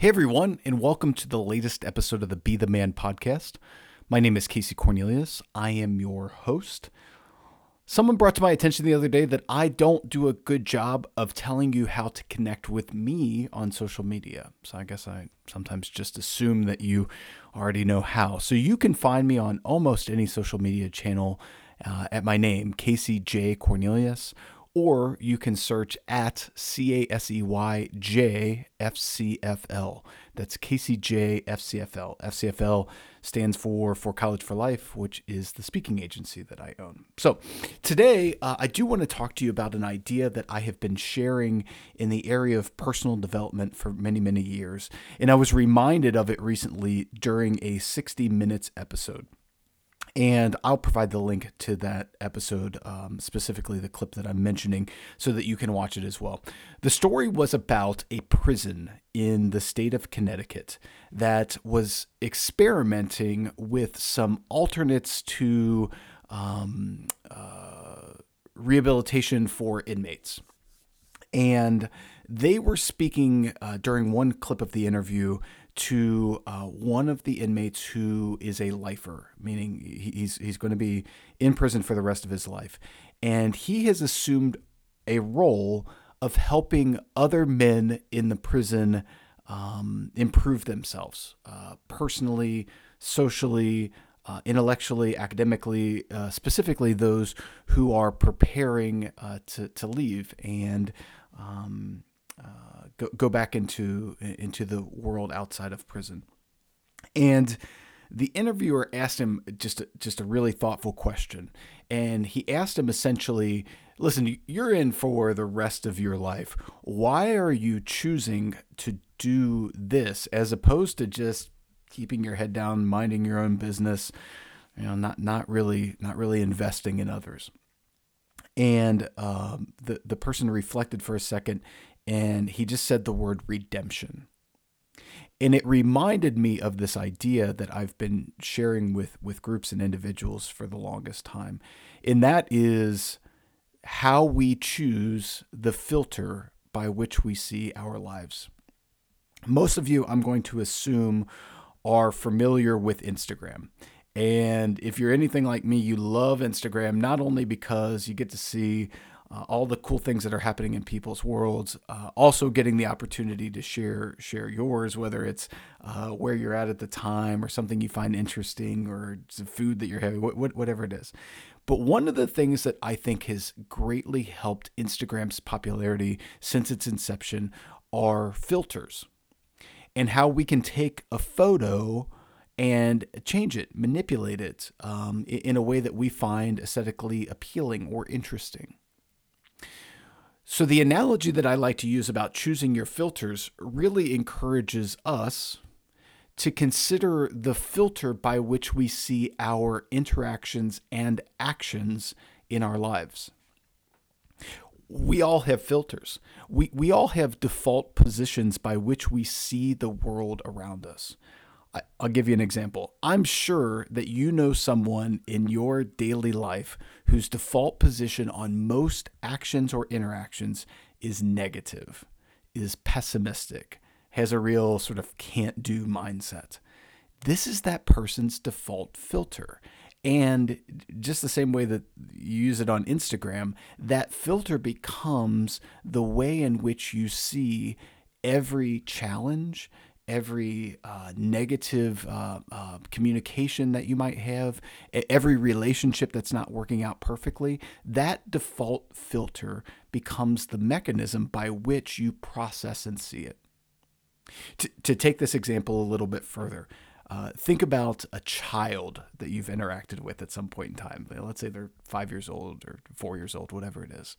Hey, everyone, and welcome to the latest episode of the Be the Man podcast. My name is Casey Cornelius. I am your host. Someone brought to my attention the other day that I don't do a good job of telling you how to connect with me on social media. So I guess I sometimes just assume that you already know how. So you can find me on almost any social media channel uh, at my name, Casey J. Cornelius or you can search at C A S E Y J F C F L. That's Casey J FCFL. FCFL stands for For College for Life, which is the speaking agency that I own. So today, uh, I do want to talk to you about an idea that I have been sharing in the area of personal development for many, many years. And I was reminded of it recently during a 60 Minutes episode. And I'll provide the link to that episode, um, specifically the clip that I'm mentioning, so that you can watch it as well. The story was about a prison in the state of Connecticut that was experimenting with some alternates to um, uh, rehabilitation for inmates. And they were speaking uh, during one clip of the interview to uh, one of the inmates who is a lifer, meaning he's he's going to be in prison for the rest of his life, and he has assumed a role of helping other men in the prison um, improve themselves uh, personally, socially. Uh, intellectually, academically, uh, specifically those who are preparing uh, to, to leave and um, uh, go, go back into into the world outside of prison. And the interviewer asked him just a, just a really thoughtful question, and he asked him essentially, "Listen, you're in for the rest of your life. Why are you choosing to do this as opposed to just keeping your head down, minding your own business, you know, not not really not really investing in others?" And um, the the person reflected for a second and he just said the word redemption. And it reminded me of this idea that I've been sharing with, with groups and individuals for the longest time. And that is how we choose the filter by which we see our lives. Most of you, I'm going to assume, are familiar with Instagram. And if you're anything like me, you love Instagram, not only because you get to see uh, all the cool things that are happening in people's worlds. Uh, also, getting the opportunity to share share yours, whether it's uh, where you're at at the time, or something you find interesting, or some food that you're having, wh- whatever it is. But one of the things that I think has greatly helped Instagram's popularity since its inception are filters, and how we can take a photo and change it, manipulate it um, in a way that we find aesthetically appealing or interesting. So, the analogy that I like to use about choosing your filters really encourages us to consider the filter by which we see our interactions and actions in our lives. We all have filters. We, we all have default positions by which we see the world around us. I, will give you an example. I'm sure that you know someone in your daily life whose default position on most actions or interactions is negative, is pessimistic, has a real sort of can't do mindset. This is that person's default filter. And just the same way that you use it on Instagram, that filter becomes the way in which you see every challenge, every uh, negative uh, uh, communication that you might have, every relationship that's not working out perfectly, that default filter becomes the mechanism by which you process and see it. To, to take this example a little bit further, uh, think about a child that you've interacted with at some point in time. Let's say they're five years old or four years old, whatever it is.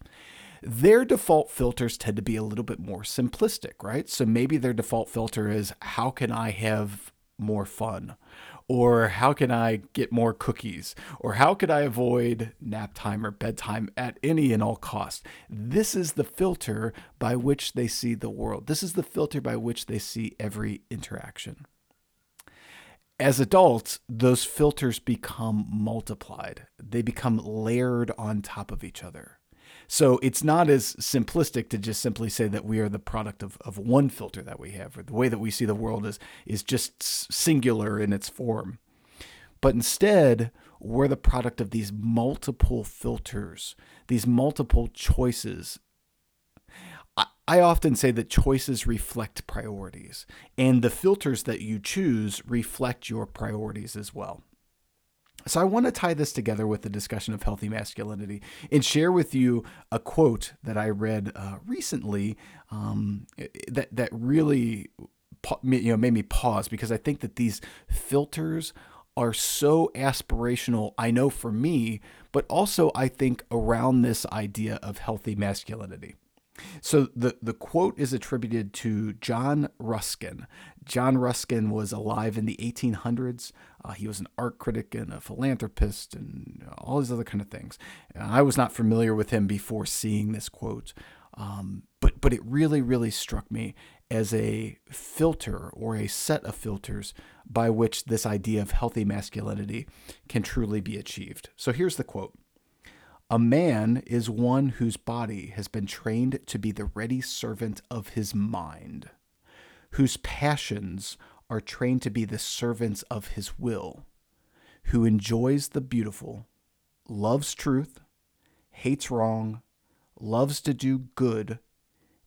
Their default filters tend to be a little bit more simplistic, right? So maybe their default filter is how can I have more fun? Or how can I get more cookies? Or how could I avoid nap time or bedtime at any and all costs? This is the filter by which they see the world. This is the filter by which they see every interaction as adults, those filters become multiplied. They become layered on top of each other. So it's not as simplistic to just simply say that we are the product of, of one filter that we have, or the way that we see the world is, is just singular in its form. But instead, we're the product of these multiple filters, these multiple choices. I, often say that choices reflect priorities, and the filters that you choose reflect your priorities as well. So, I want to tie this together with the discussion of healthy masculinity and share with you a quote that I read uh, recently um, that that really you know made me pause because I think that these filters are so aspirational, I know for me, but also I think around this idea of healthy masculinity. So the, the quote is attributed to John Ruskin. John Ruskin was alive in the 1800s. Uh, he was an art critic and a philanthropist and all these other kind of things. I was not familiar with him before seeing this quote, um, but but it really really struck me as a filter or a set of filters by which this idea of healthy masculinity can truly be achieved. So here's the quote. A man is one whose body has been trained to be the ready servant of his mind, whose passions are trained to be the servants of his will, who enjoys the beautiful, loves truth, hates wrong, loves to do good,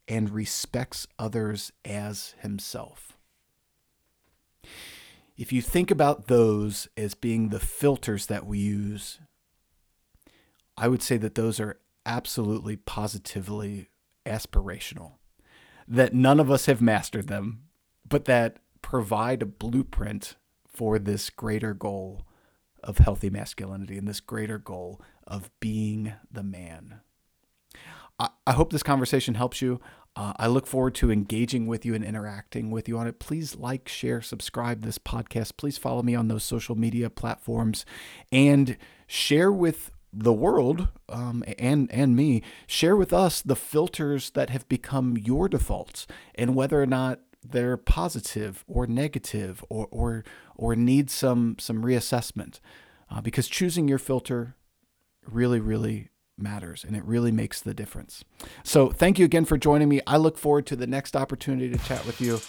and respects others as himself. If you think about those as being the filters that we use, I would say that those are absolutely positively aspirational. That none of us have mastered them, but that provide a blueprint for this greater goal of healthy masculinity and this greater goal of being the man. I, hope this conversation helps you. Uh, I look forward to engaging with you and interacting with you on it. Please like, share, subscribe this podcast. Please follow me on those social media platforms and share with the world um, and and me share with us the filters that have become your defaults and whether or not they're positive or negative or or or need some some reassessment uh, because choosing your filter really really matters and it really makes the difference. So, thank you again for joining me. I look forward to the next opportunity to chat with you.